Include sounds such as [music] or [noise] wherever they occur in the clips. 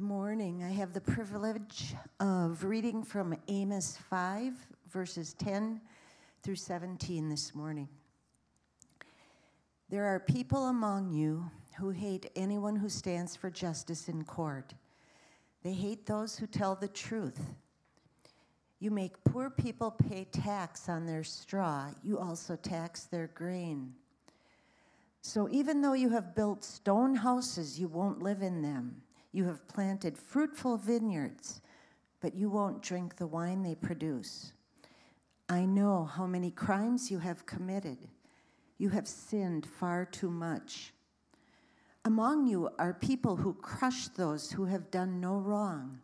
Morning. I have the privilege of reading from Amos 5, verses 10 through 17 this morning. There are people among you who hate anyone who stands for justice in court. They hate those who tell the truth. You make poor people pay tax on their straw, you also tax their grain. So even though you have built stone houses, you won't live in them. You have planted fruitful vineyards, but you won't drink the wine they produce. I know how many crimes you have committed. You have sinned far too much. Among you are people who crush those who have done no wrong.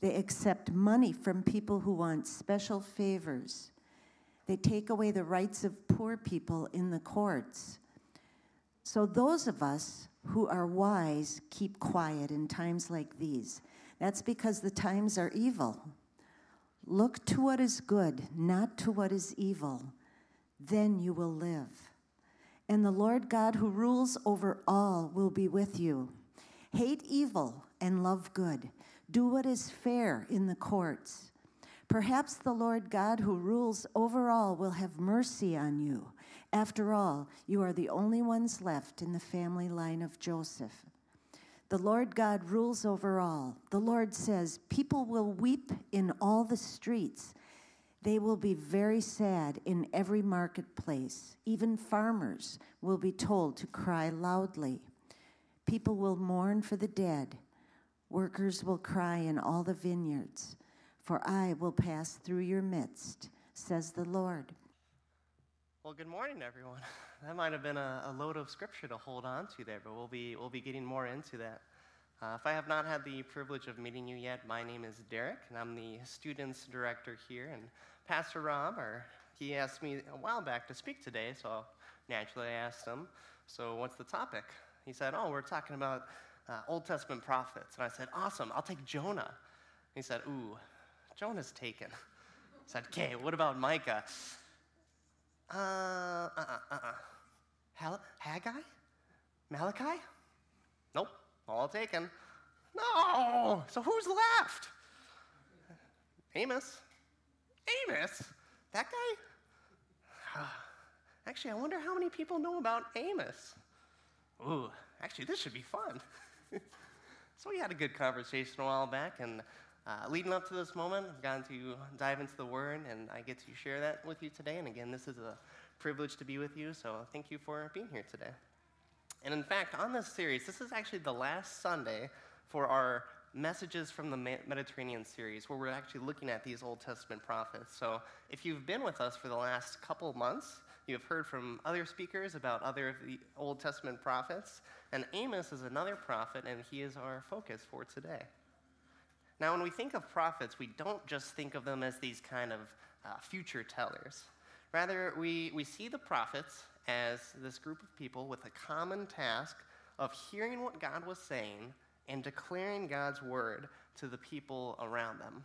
They accept money from people who want special favors. They take away the rights of poor people in the courts. So, those of us who are wise keep quiet in times like these. That's because the times are evil. Look to what is good, not to what is evil. Then you will live. And the Lord God, who rules over all, will be with you. Hate evil and love good. Do what is fair in the courts. Perhaps the Lord God, who rules over all, will have mercy on you. After all, you are the only ones left in the family line of Joseph. The Lord God rules over all. The Lord says, People will weep in all the streets. They will be very sad in every marketplace. Even farmers will be told to cry loudly. People will mourn for the dead. Workers will cry in all the vineyards, for I will pass through your midst, says the Lord. Well, good morning, everyone. [laughs] That might have been a, a load of scripture to hold on to there, but we'll be, we'll be getting more into that. Uh, if I have not had the privilege of meeting you yet, my name is Derek, and I'm the students director here. And Pastor Rob, or he asked me a while back to speak today, so naturally I asked him, "So what's the topic?" He said, "Oh, we're talking about uh, Old Testament prophets." And I said, "Awesome, I'll take Jonah." He said, "Ooh, Jonah's taken." [laughs] I said, "Okay, what about Micah?" Uh, uh-uh, uh-uh. Hal- Haggai? Malachi? Nope, all taken. No! So who's left? Amos. Amos? That guy? [sighs] Actually, I wonder how many people know about Amos. Ooh, actually, this should be fun. [laughs] so we had a good conversation a while back, and uh, leading up to this moment, I've gotten to dive into the Word, and I get to share that with you today. And again, this is a privilege to be with you, so thank you for being here today. And in fact, on this series, this is actually the last Sunday for our Messages from the Mediterranean series, where we're actually looking at these Old Testament prophets. So if you've been with us for the last couple months, you have heard from other speakers about other of the Old Testament prophets, and Amos is another prophet, and he is our focus for today. Now, when we think of prophets, we don't just think of them as these kind of uh, future tellers. Rather, we, we see the prophets as this group of people with a common task of hearing what God was saying and declaring God's word to the people around them.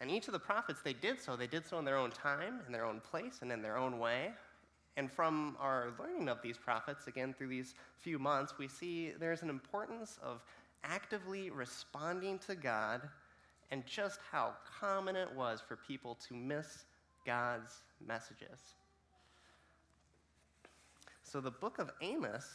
And each of the prophets, they did so. They did so in their own time, in their own place, and in their own way. And from our learning of these prophets, again, through these few months, we see there's an importance of actively responding to God and just how common it was for people to miss God's messages. So, the book of Amos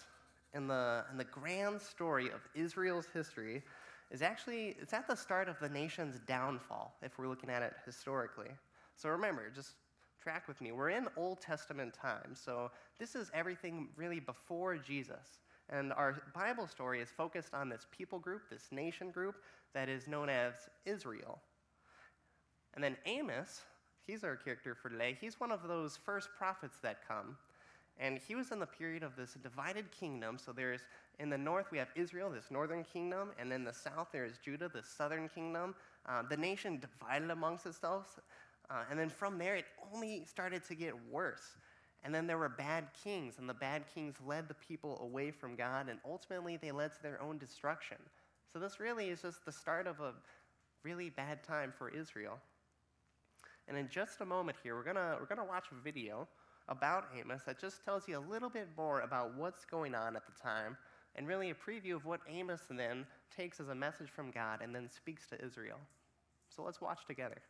and the, and the grand story of Israel's history is actually it's at the start of the nation's downfall if we're looking at it historically. So remember, just track with me. We're in Old Testament times, so this is everything really before Jesus. And our Bible story is focused on this people group, this nation group that is known as Israel. And then Amos, he's our character for today. He's one of those first prophets that come. And he was in the period of this divided kingdom. So there's, in the north, we have Israel, this northern kingdom. And in the south, there's Judah, the southern kingdom. Uh, the nation divided amongst itself. Uh, and then from there, it only started to get worse. And then there were bad kings, and the bad kings led the people away from God, and ultimately they led to their own destruction. So this really is just the start of a really bad time for Israel. And in just a moment here, we're gonna, we're gonna watch a video about Amos that just tells you a little bit more about what's going on at the time and really a preview of what Amos then takes as a message from God and then speaks to Israel. So let's watch together.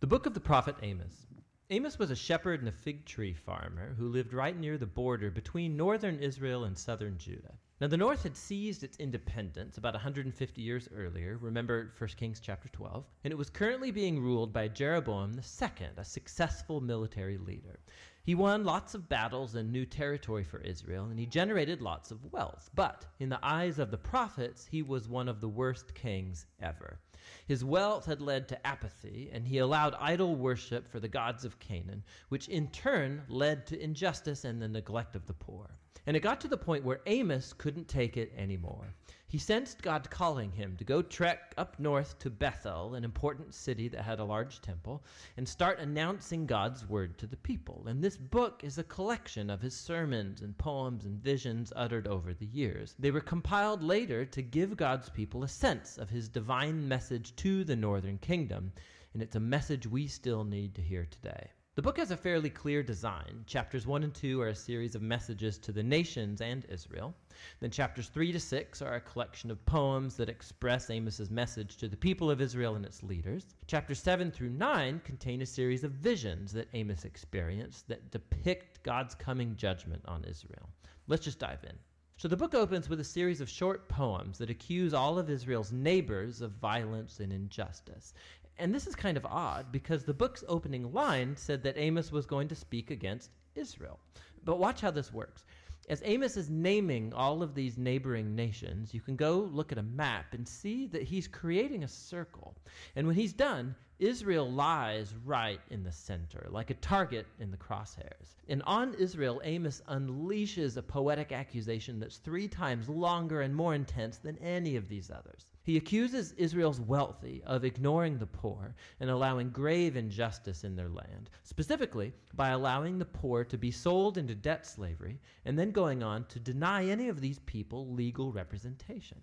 The book of the prophet Amos. Amos was a shepherd and a fig tree farmer who lived right near the border between northern Israel and southern Judah. Now, the north had seized its independence about 150 years earlier, remember 1 Kings chapter 12, and it was currently being ruled by Jeroboam II, a successful military leader. He won lots of battles and new territory for Israel, and he generated lots of wealth. But in the eyes of the prophets, he was one of the worst kings ever. His wealth had led to apathy, and he allowed idol worship for the gods of Canaan, which in turn led to injustice and the neglect of the poor. And it got to the point where Amos couldn't take it anymore. He sensed God calling him to go trek up north to Bethel, an important city that had a large temple, and start announcing God's word to the people. And this book is a collection of his sermons and poems and visions uttered over the years. They were compiled later to give God's people a sense of his divine message to the northern kingdom, and it's a message we still need to hear today. The book has a fairly clear design. Chapters 1 and 2 are a series of messages to the nations and Israel. Then chapters 3 to 6 are a collection of poems that express Amos's message to the people of Israel and its leaders. Chapters 7 through 9 contain a series of visions that Amos experienced that depict God's coming judgment on Israel. Let's just dive in. So the book opens with a series of short poems that accuse all of Israel's neighbors of violence and injustice. And this is kind of odd because the book's opening line said that Amos was going to speak against Israel. But watch how this works. As Amos is naming all of these neighboring nations, you can go look at a map and see that he's creating a circle. And when he's done, Israel lies right in the center, like a target in the crosshairs. And on Israel, Amos unleashes a poetic accusation that's three times longer and more intense than any of these others. He accuses Israel's wealthy of ignoring the poor and allowing grave injustice in their land, specifically by allowing the poor to be sold into debt slavery and then going on to deny any of these people legal representation.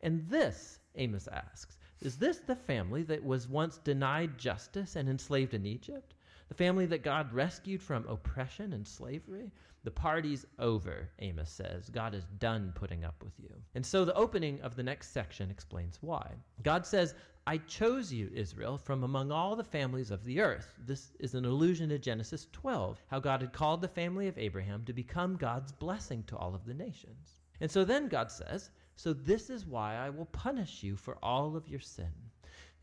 And this, Amos asks, is this the family that was once denied justice and enslaved in Egypt? The family that God rescued from oppression and slavery? The party's over, Amos says. God is done putting up with you. And so the opening of the next section explains why. God says, I chose you, Israel, from among all the families of the earth. This is an allusion to Genesis 12, how God had called the family of Abraham to become God's blessing to all of the nations. And so then God says, so this is why I will punish you for all of your sin.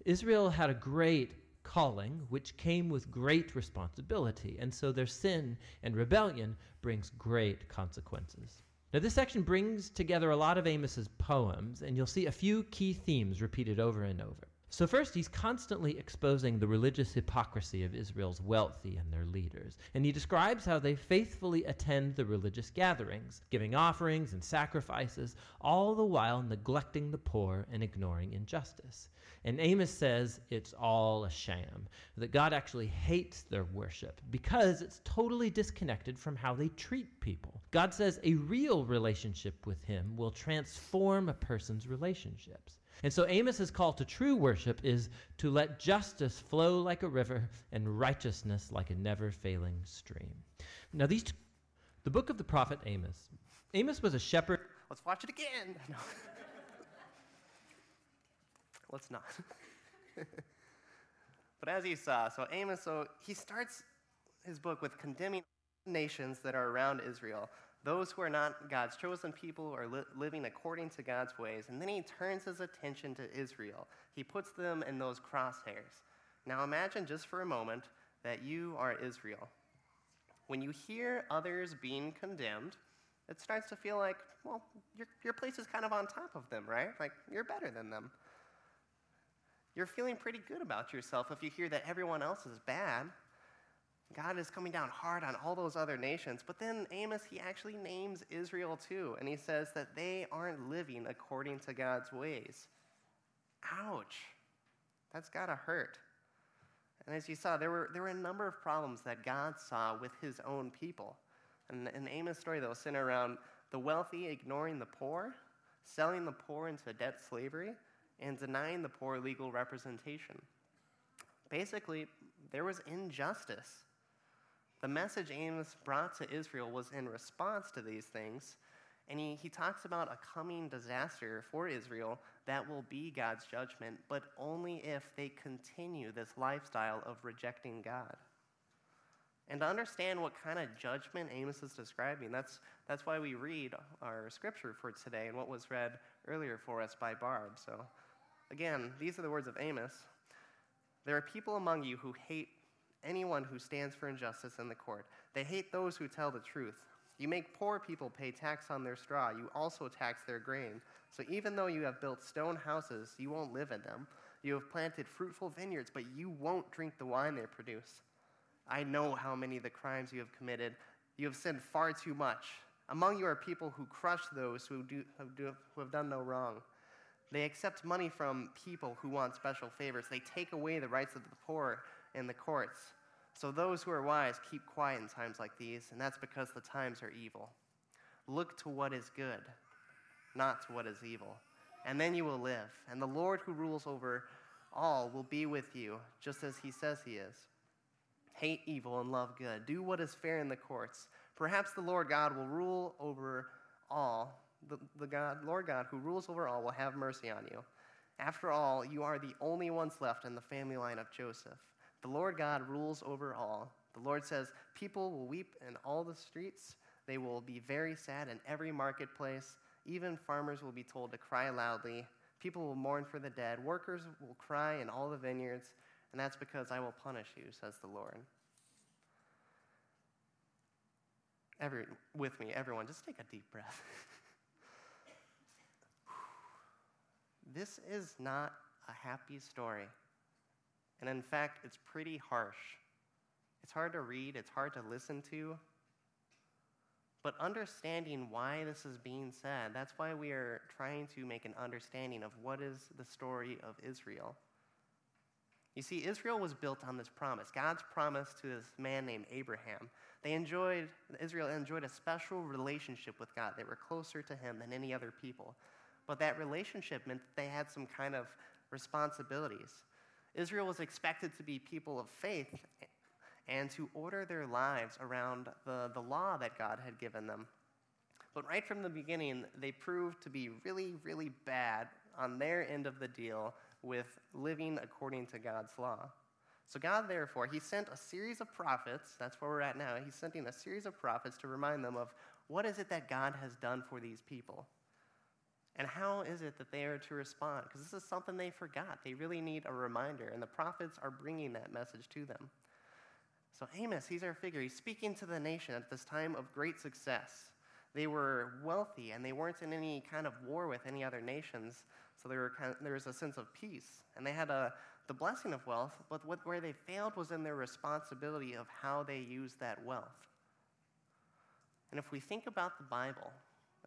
Israel had a great calling, which came with great responsibility, and so their sin and rebellion brings great consequences. Now, this section brings together a lot of Amos's poems, and you'll see a few key themes repeated over and over. So, first, he's constantly exposing the religious hypocrisy of Israel's wealthy and their leaders. And he describes how they faithfully attend the religious gatherings, giving offerings and sacrifices, all the while neglecting the poor and ignoring injustice. And Amos says it's all a sham, that God actually hates their worship because it's totally disconnected from how they treat people. God says a real relationship with Him will transform a person's relationships. And so Amos's call to true worship is to let justice flow like a river and righteousness like a never failing stream. Now, these, t- the book of the prophet Amos. Amos was a shepherd. Let's watch it again. [laughs] No. Let's not. [laughs] but as you saw, so Amos, so he starts his book with condemning nations that are around Israel those who are not God's chosen people are li- living according to God's ways. And then he turns his attention to Israel. He puts them in those crosshairs. Now imagine just for a moment that you are Israel. When you hear others being condemned, it starts to feel like, well, your, your place is kind of on top of them, right? Like you're better than them. You're feeling pretty good about yourself if you hear that everyone else is bad. God is coming down hard on all those other nations. But then Amos, he actually names Israel too, and he says that they aren't living according to God's ways. Ouch. That's got to hurt. And as you saw, there were, there were a number of problems that God saw with his own people. And in Amos' story, they was centered around the wealthy ignoring the poor, selling the poor into debt slavery, and denying the poor legal representation. Basically, there was injustice the message Amos brought to Israel was in response to these things, And he, he talks about a coming disaster for Israel that will be God's judgment, but only if they continue this lifestyle of rejecting God. And to understand what kind of judgment Amos is describing, that's, that's why we read our scripture for today and what was read earlier for us by Barb. So, again, these are the words of Amos. There are people among you who hate anyone who stands for injustice in the court. They hate those who tell the truth. You make poor people pay tax on their straw. You also tax their grain. So even though you have built stone houses, you won't live in them. You have planted fruitful vineyards, but you won't drink the wine they produce. I know how many of the crimes you have committed. You have sinned far too much. Among you are people who crush those who, do, who, do, who have done no wrong. They accept money from people who want special favors. They take away the rights of the poor in the courts. So those who are wise keep quiet in times like these, and that's because the times are evil. Look to what is good, not to what is evil, and then you will live. And the Lord who rules over all will be with you, just as he says he is. Hate evil and love good. Do what is fair in the courts. Perhaps the Lord God will rule over all. The, the God, Lord God who rules over all will have mercy on you. After all, you are the only ones left in the family line of Joseph. The Lord God rules over all. The Lord says, People will weep in all the streets. They will be very sad in every marketplace. Even farmers will be told to cry loudly. People will mourn for the dead. Workers will cry in all the vineyards. And that's because I will punish you, says the Lord. Every, with me, everyone, just take a deep breath. [laughs] this is not a happy story. And in fact, it's pretty harsh. It's hard to read, it's hard to listen to. But understanding why this is being said, that's why we are trying to make an understanding of what is the story of Israel. You see, Israel was built on this promise God's promise to this man named Abraham. They enjoyed, Israel enjoyed a special relationship with God. They were closer to him than any other people. But that relationship meant that they had some kind of responsibilities. Israel was expected to be people of faith and to order their lives around the, the law that God had given them. But right from the beginning, they proved to be really, really bad on their end of the deal with living according to God's law. So, God, therefore, He sent a series of prophets. That's where we're at now. He's sending a series of prophets to remind them of what is it that God has done for these people. And how is it that they are to respond? Because this is something they forgot. They really need a reminder, and the prophets are bringing that message to them. So, Amos, he's our figure. He's speaking to the nation at this time of great success. They were wealthy, and they weren't in any kind of war with any other nations, so there, kind of, there was a sense of peace. And they had a, the blessing of wealth, but what, where they failed was in their responsibility of how they used that wealth. And if we think about the Bible,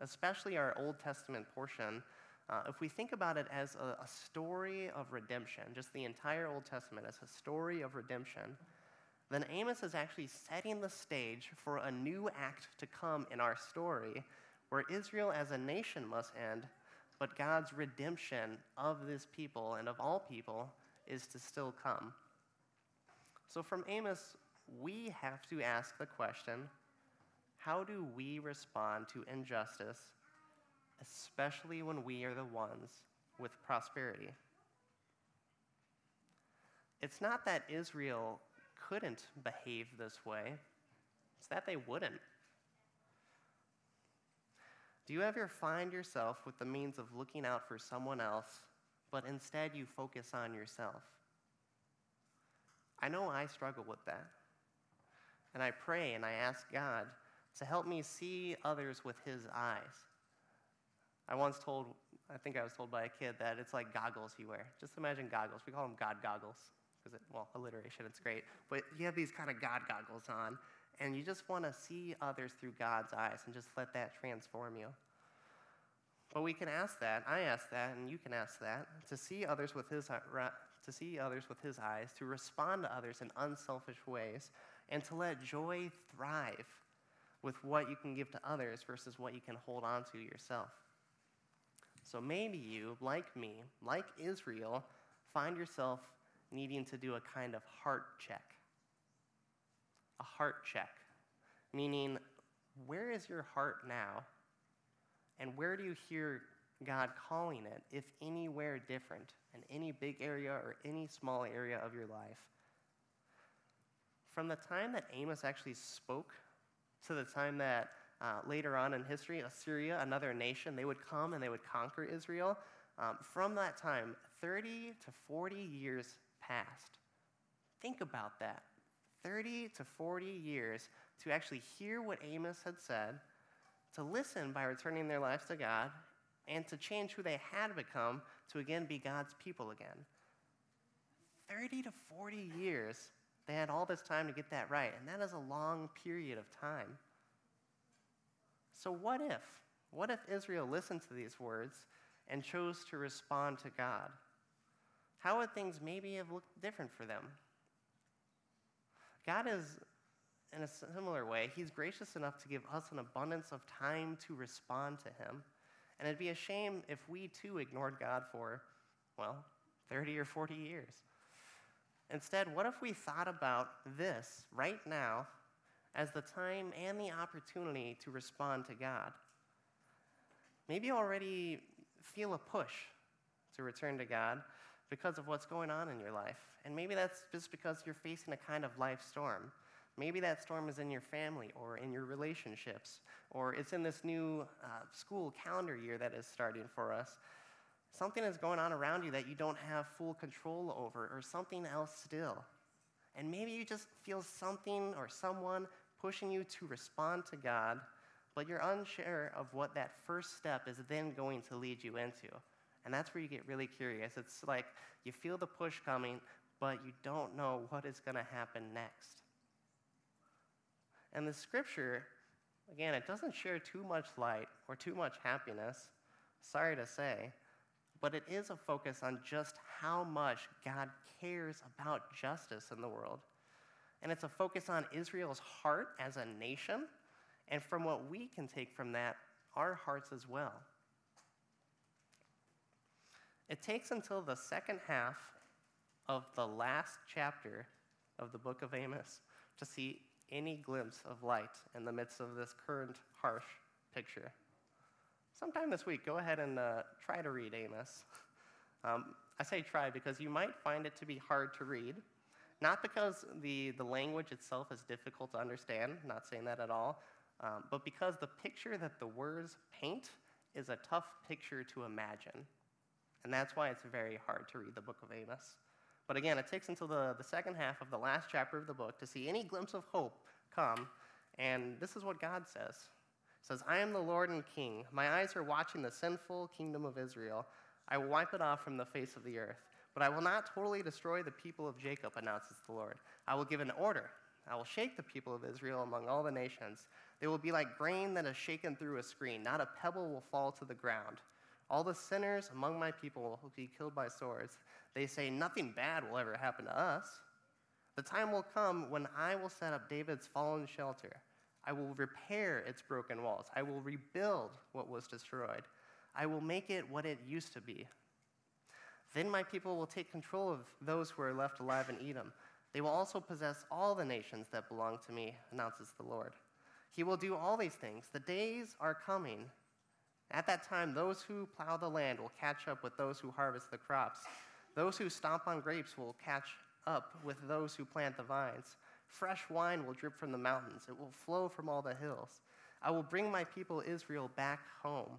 especially our Old Testament portion, uh, if we think about it as a, a, story of redemption, just the entire Old Testament as a story of redemption, then Amos is actually setting the stage for a new act to come in our story where Israel as a nation must end, but God's redemption of this people and of all people is to still come. So from Amos, we have to ask the question how do we respond to injustice, especially when we are the ones with prosperity? It's not that Israel couldn't behave this way, it's that they wouldn't. Do you ever find yourself with the means of looking out for someone else, but instead you focus on yourself? I know I struggle with that. And I pray and I ask God to help me see others with his eyes. I once told, I think I was told by a kid that it's like goggles you wear. Just imagine goggles. We call them God goggles because, well, alliteration, it's great. But you have these kind of God goggles on, and you just want to see others through God's eyes and just let that transform you. But we can ask that, I ask that, and you can ask that, to see others with his, uh, to see others with his eyes, to respond to others in unselfish ways, and to let joy thrive with what you can give to others versus what you can hold on to yourself. So maybe you, like me, like Israel, find yourself needing to do a kind of heart check. A heart check, meaning, where is your heart now? And where do you hear God calling it, if anywhere different, in any big area or any small area of your life? From the time that Amos actually spoke to the time that uh, later on in history, Assyria, another nation, they would come and they would conquer Israel. Um, from that time, 30 to 40 years passed. Think about that 30 to 40 years to actually hear what Amos had said, to listen by returning their lives to God, and to change who they had become to again be God's people again. 30 to 40 years, they had all this time to get that right, and that is a long period of time. So, what if? What if Israel listened to these words and chose to respond to God? How would things maybe have looked different for them? God is, in a similar way, He's gracious enough to give us an abundance of time to respond to Him. And it'd be a shame if we too ignored God for, well, 30 or 40 years. Instead, what if we thought about this right now as the time and the opportunity to respond to God? Maybe you already feel a push to return to God because of what's going on in your life. And maybe that's just because you're facing a kind of life storm. Maybe that storm is in your family or in your relationships, or it's in this new uh, school calendar year that is starting for us. Something is going on around you that you don't have full control over, or something else still. And maybe you just feel something or someone pushing you to respond to God, but you're unsure of what that first step is then going to lead you into. And that's where you get really curious. It's like you feel the push coming, but you don't know what is going to happen next. And the scripture, again, it doesn't share too much light or too much happiness, sorry to say, but it is a focus on just how much God cares about justice in the world. And it's a focus on Israel's heart as a nation, and from what we can take from that, our hearts as well. It takes until the second half of the last chapter of the book of Amos to see any glimpse of light in the midst of this current harsh picture. Sometime this week, go ahead and uh, try to read Amos. [laughs] Um, I say try because you might find it to be hard to read. Not because the, the language itself is difficult to understand, not saying that at all, um, but because the picture that the words paint is a tough picture to imagine. And that's why it's very hard to read the book of Amos. But again, it takes until the, the second half of the last chapter of the book to see any glimpse of hope come. And this is what God says. Says, I am the Lord and King. My eyes are watching the sinful kingdom of Israel. I will wipe it off from the face of the earth. But I will not totally destroy the people of Jacob, announces the Lord. I will give an order. I will shake the people of Israel among all the nations. They will be like grain that is shaken through a screen. Not a pebble will fall to the ground. All the sinners among my people will be killed by swords. They say, Nothing bad will ever happen to us. The time will come when I will set up David's fallen shelter. I will repair its broken walls. I will rebuild what was destroyed. I will make it what it used to be. Then my people will take control of those who are left alive in Edom. They will also possess all the nations that belong to me, announces the Lord. He will do all these things. The days are coming at that time, those who plow the land will catch up with those who harvest the crops. Those who stomp on grapes will catch up with those who plant the vines. Fresh wine will drip from the mountains, it will flow from all the hills. I will bring my people Israel back home.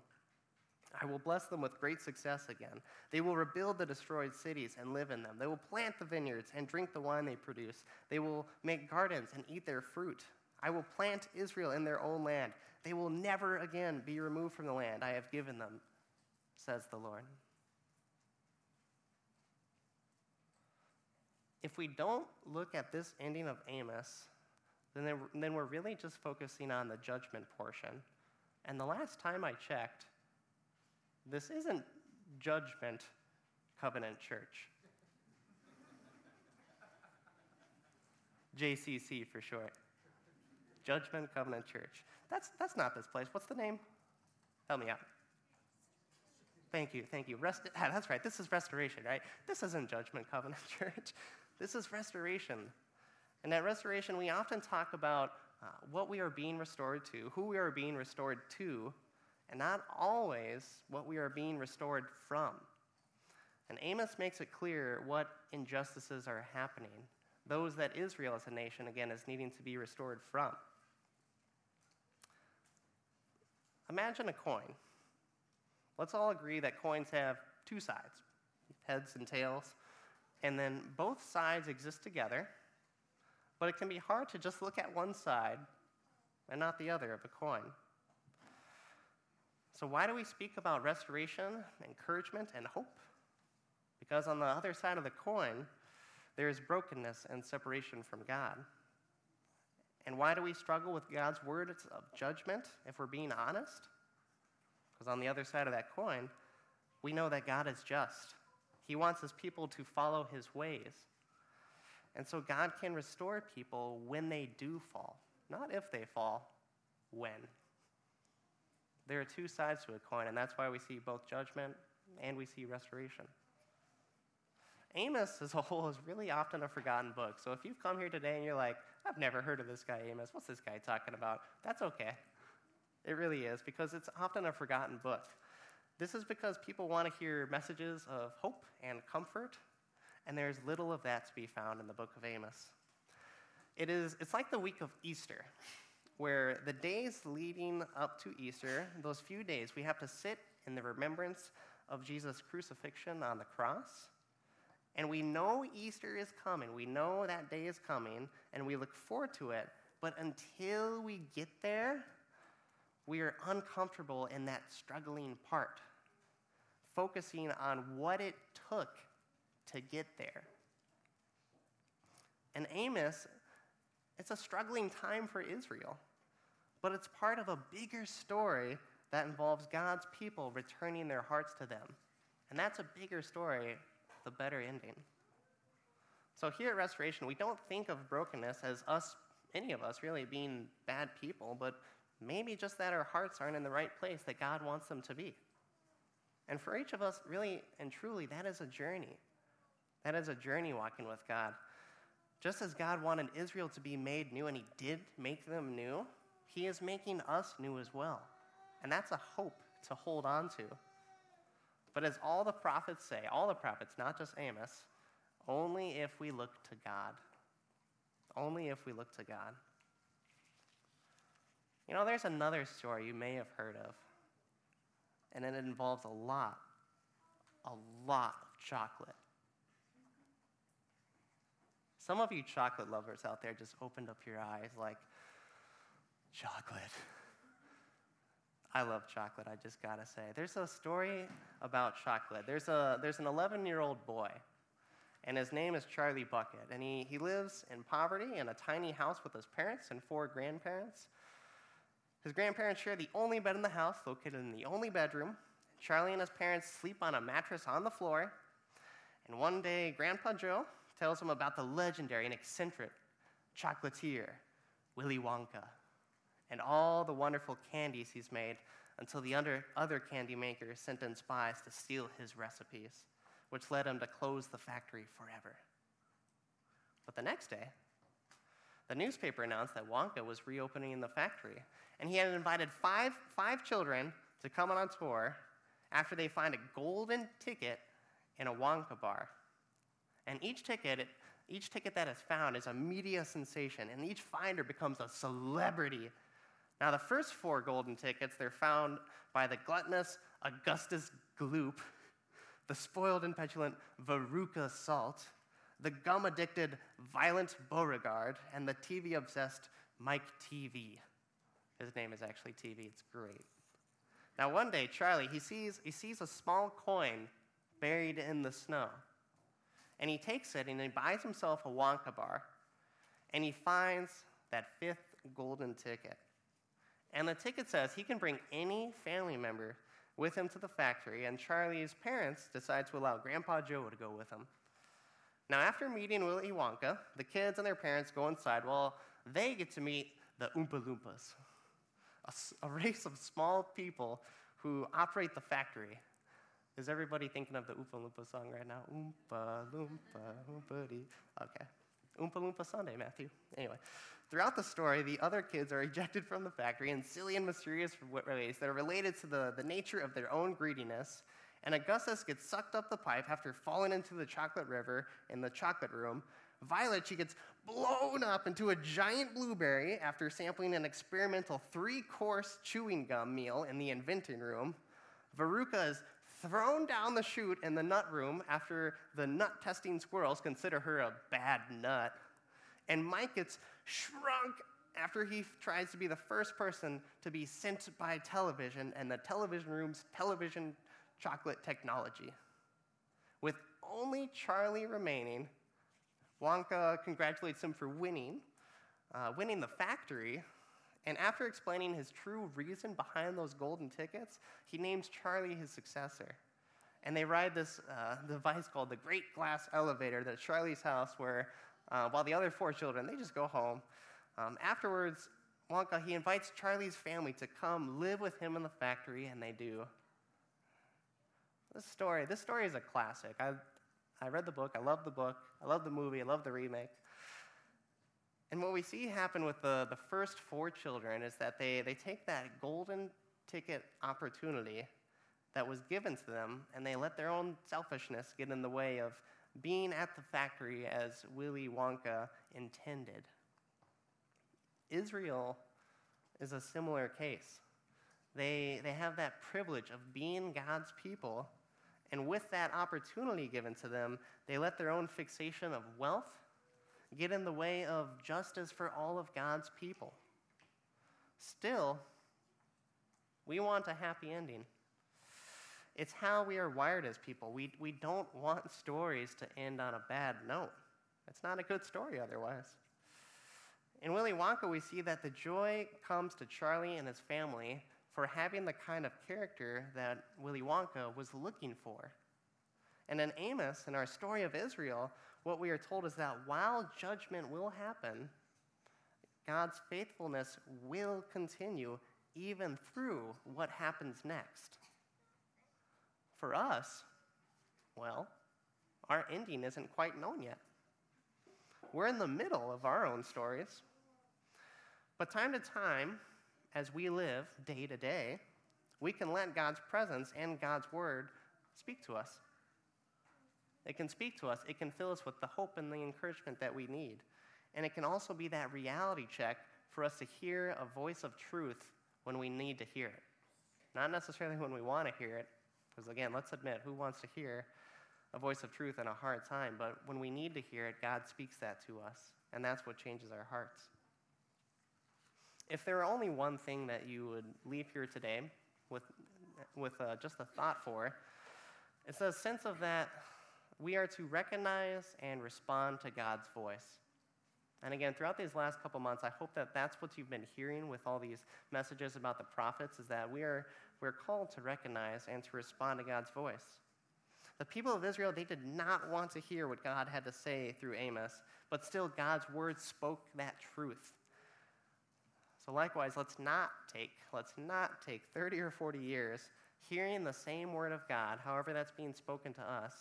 I will bless them with great success again. They will rebuild the destroyed cities and live in them. They will plant the vineyards and drink the wine they produce. They will make gardens and eat their fruit. I will plant Israel in their own land. They will never again be removed from the land I have given them, says the Lord. If we don't look at this ending of Amos, then, then we're really just focusing on the judgment portion. And the last time I checked, this isn't Judgment Covenant Church. JCC for short. Judgment Covenant Church. That's, that's not this place. What's the name? Help me out. Thank you, thank you. Rest, [laughs] that's right, this is restoration, right? This isn't Judgment Covenant [laughs] Church. This is restoration. And at restoration, we often talk about uh, what we are being restored to, who we are being restored to, and not always what we are being restored from. And Amos makes it clear what injustices are happening, those that Israel as a nation, again, is needing to be restored from. Imagine a coin. Let's all agree that coins have two sides heads and tails, and then both sides exist together, but it can be hard to just look at one side and not the other of a coin. So, why do we speak about restoration, encouragement, and hope? Because on the other side of the coin, there is brokenness and separation from God. And why do we struggle with God's words of judgment if we're being honest? Because on the other side of that coin, we know that God is just. He wants his people to follow his ways. And so God can restore people when they do fall, not if they fall, when. There are two sides to a coin, and that's why we see both judgment and we see restoration. Amos as a whole is really often a forgotten book. So if you've come here today and you're like, I've never heard of this guy Amos, what's this guy talking about? That's okay. It really is, because it's often a forgotten book. This is because people want to hear messages of hope and comfort, and there's little of that to be found in the book of Amos. It is, it's like the week of Easter, where the days leading up to Easter, those few days, we have to sit in the remembrance of Jesus' crucifixion on the cross. And we know Easter is coming. We know that day is coming, and we look forward to it. But until we get there, we are uncomfortable in that struggling part, focusing on what it took to get there. And Amos, it's a struggling time for Israel, but it's part of a bigger story that involves God's people returning their hearts to them. And that's a bigger story the better ending. So here at Restoration, we don't think of brokenness as us, any of us really, being bad people, but maybe just that our hearts aren't in the right place that God wants them to be. And for each of us, really and truly, that is a journey. That is a journey walking with God. Just as God wanted Israel to be made new, and He did make them new, He is making us new as well. And that's a hope to hold on to. But as all the prophets say, all the prophets, not just Amos, only if we look to God. Only if we look to God. You know, there's another story you may have heard of, and it involves a lot, a lot of chocolate. Some of you chocolate lovers out there just opened up your eyes like, chocolate. I love chocolate, I just gotta say. There's a story about chocolate. There's, a, there's an 11 year old boy, and his name is Charlie Bucket. And he, he lives in poverty in a tiny house with his parents and four grandparents. His grandparents share the only bed in the house, located in the only bedroom. Charlie and his parents sleep on a mattress on the floor. And one day, Grandpa Joe tells him about the legendary and eccentric chocolatier, Willy Wonka and all the wonderful candies he's made until the other candy makers sent in spies to steal his recipes, which led him to close the factory forever. But the next day, the newspaper announced that Wonka was reopening the factory, and he had invited five, five children to come on tour after they find a golden ticket in a Wonka bar. And each ticket, each ticket that is found is a media sensation, and each finder becomes a celebrity now, the first four golden tickets, they're found by the gluttonous Augustus Gloop, the spoiled and petulant Veruca Salt, the gum addicted Violet Beauregarde, and the TV obsessed Mike TV. His name is actually TV, it's great. Now, one day, Charlie, he sees, he sees a small coin buried in the snow. And he takes it and he buys himself a Wonka bar. And he finds that fifth golden ticket. And the ticket says he can bring any family member with him to the factory, and Charlie's parents decide to allow Grandpa Joe to go with him. Now, after meeting Willy Wonka, the kids and their parents go inside while they get to meet the Oompa Loompas, a, a [laughs] race of small people who operate the factory. Is everybody thinking of the Oompa Loompa song right now? Oompa Loompa, Oompa. Okay. Oompa Loompa Sunday, Matthew. Anyway, throughout the story, the other kids are [laughs] ejected from the factory in silly and mysterious ways that are related to the, the nature of their own greediness. And Augustus gets sucked up the pipe after falling into the chocolate river in the chocolate room. Violet, she gets blown up into a giant blueberry after sampling an experimental three course chewing gum meal in the inventing room. Veruca is thrown down the chute in the nut room after the nut testing squirrels consider her a bad nut. And Mike gets shrunk after he tries to be the first person to be sent by television and the television room's television chocolate technology. With only Charlie remaining, Wonka congratulates him for winning, uh, winning the factory, and after explaining his true reason behind those golden tickets, he names Charlie his successor. And they ride this uh, device called the Great Glass Elevator to Charlie's house, where uh, while the other four children, they just go home. Um, afterwards, Wonka, he invites Charlie's family to come live with him in the factory, and they do. This story, this story is a classic. I, I read the book, I love the book, I love the movie, I love the remake. And what we see happen with the, the first four children is that they, they take that golden ticket opportunity that was given to them and they let their own selfishness get in the way of being at the factory as Willy Wonka intended. Israel is a similar case. They, they have that privilege of being God's people, and with that opportunity given to them, they let their own fixation of wealth get in the way of justice for all of God's people. Still, we want a happy ending. It's how we are wired as people. We, we don't want stories to end on a bad note. It's not a good story otherwise. In Willy Wonka, we see that the joy comes to Charlie and his family for having the kind of character that Willy Wonka was looking for. And in Amos, in our story of Israel, what we are told is that while judgment will happen, God's faithfulness will continue even through what happens next. For us, well, our ending isn't quite known yet. We're in the middle of our own stories. But time to time, as we live day to day, we can let God's presence and God's word speak to us. It can speak to us, it can fill us with the hope and the encouragement that we need. And it can also be that reality check for us to hear a voice of truth when we need to hear it. Not necessarily when we want to hear it, because again, let's admit, who wants to hear a voice of truth in a hard time? But when we need to hear it, God speaks that to us, and that's what changes our hearts. If there were only one thing that you would leave here today with, with uh, just a thought for, it's a sense of that we are to recognize and respond to God's voice. And again, throughout these last couple months, I hope that that's what you've been hearing with all these messages about the prophets is that we are we're called to recognize and to respond to God's voice. The people of Israel, they did not want to hear what God had to say through Amos, but still God's word spoke that truth. So likewise, let's not take let's not take 30 or 40 years hearing the same word of God, however that's being spoken to us,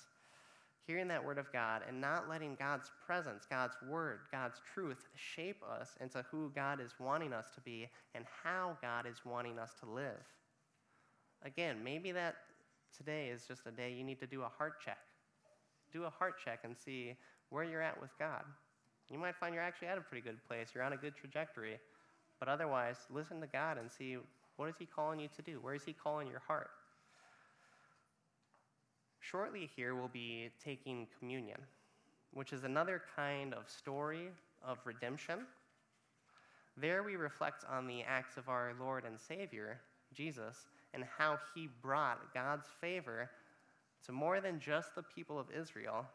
hearing that word of God and not letting God's presence, God's word, God's truth shape us into who God is wanting us to be and how God is wanting us to live. Again, maybe that today is just a day you need to do a heart check. Do a heart check and see where you're at with God. You might find you're actually at a pretty good place, you're on a good trajectory, but otherwise, listen to God and see what is He calling you to do? Where is He calling your heart? Shortly here, we'll be taking communion, which is another kind of story of redemption. There we reflect on the acts of our Lord and Savior, Jesus, and how he brought God's favor to more than just the people of Israel,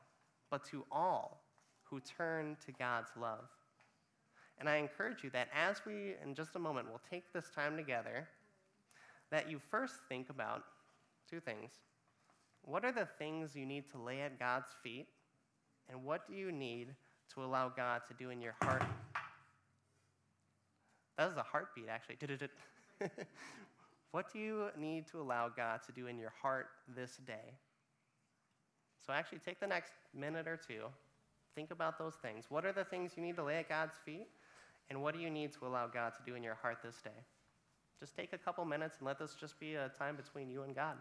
but to all who turn to God's love. And I encourage you that as we, in just a moment, we'll take this time together, that you first think about two things. What are the things you need to lay at God's feet? And what do you need to allow God to do in your heart? That was a heartbeat, actually. [laughs] what do you need to allow God to do in your heart this day? So, actually, take the next minute or two, Think about those things. What are the things you need to lay at God's feet? And what do you need to allow God to do in your heart this day? Just take a couple minutes and let this just be a time between you and God.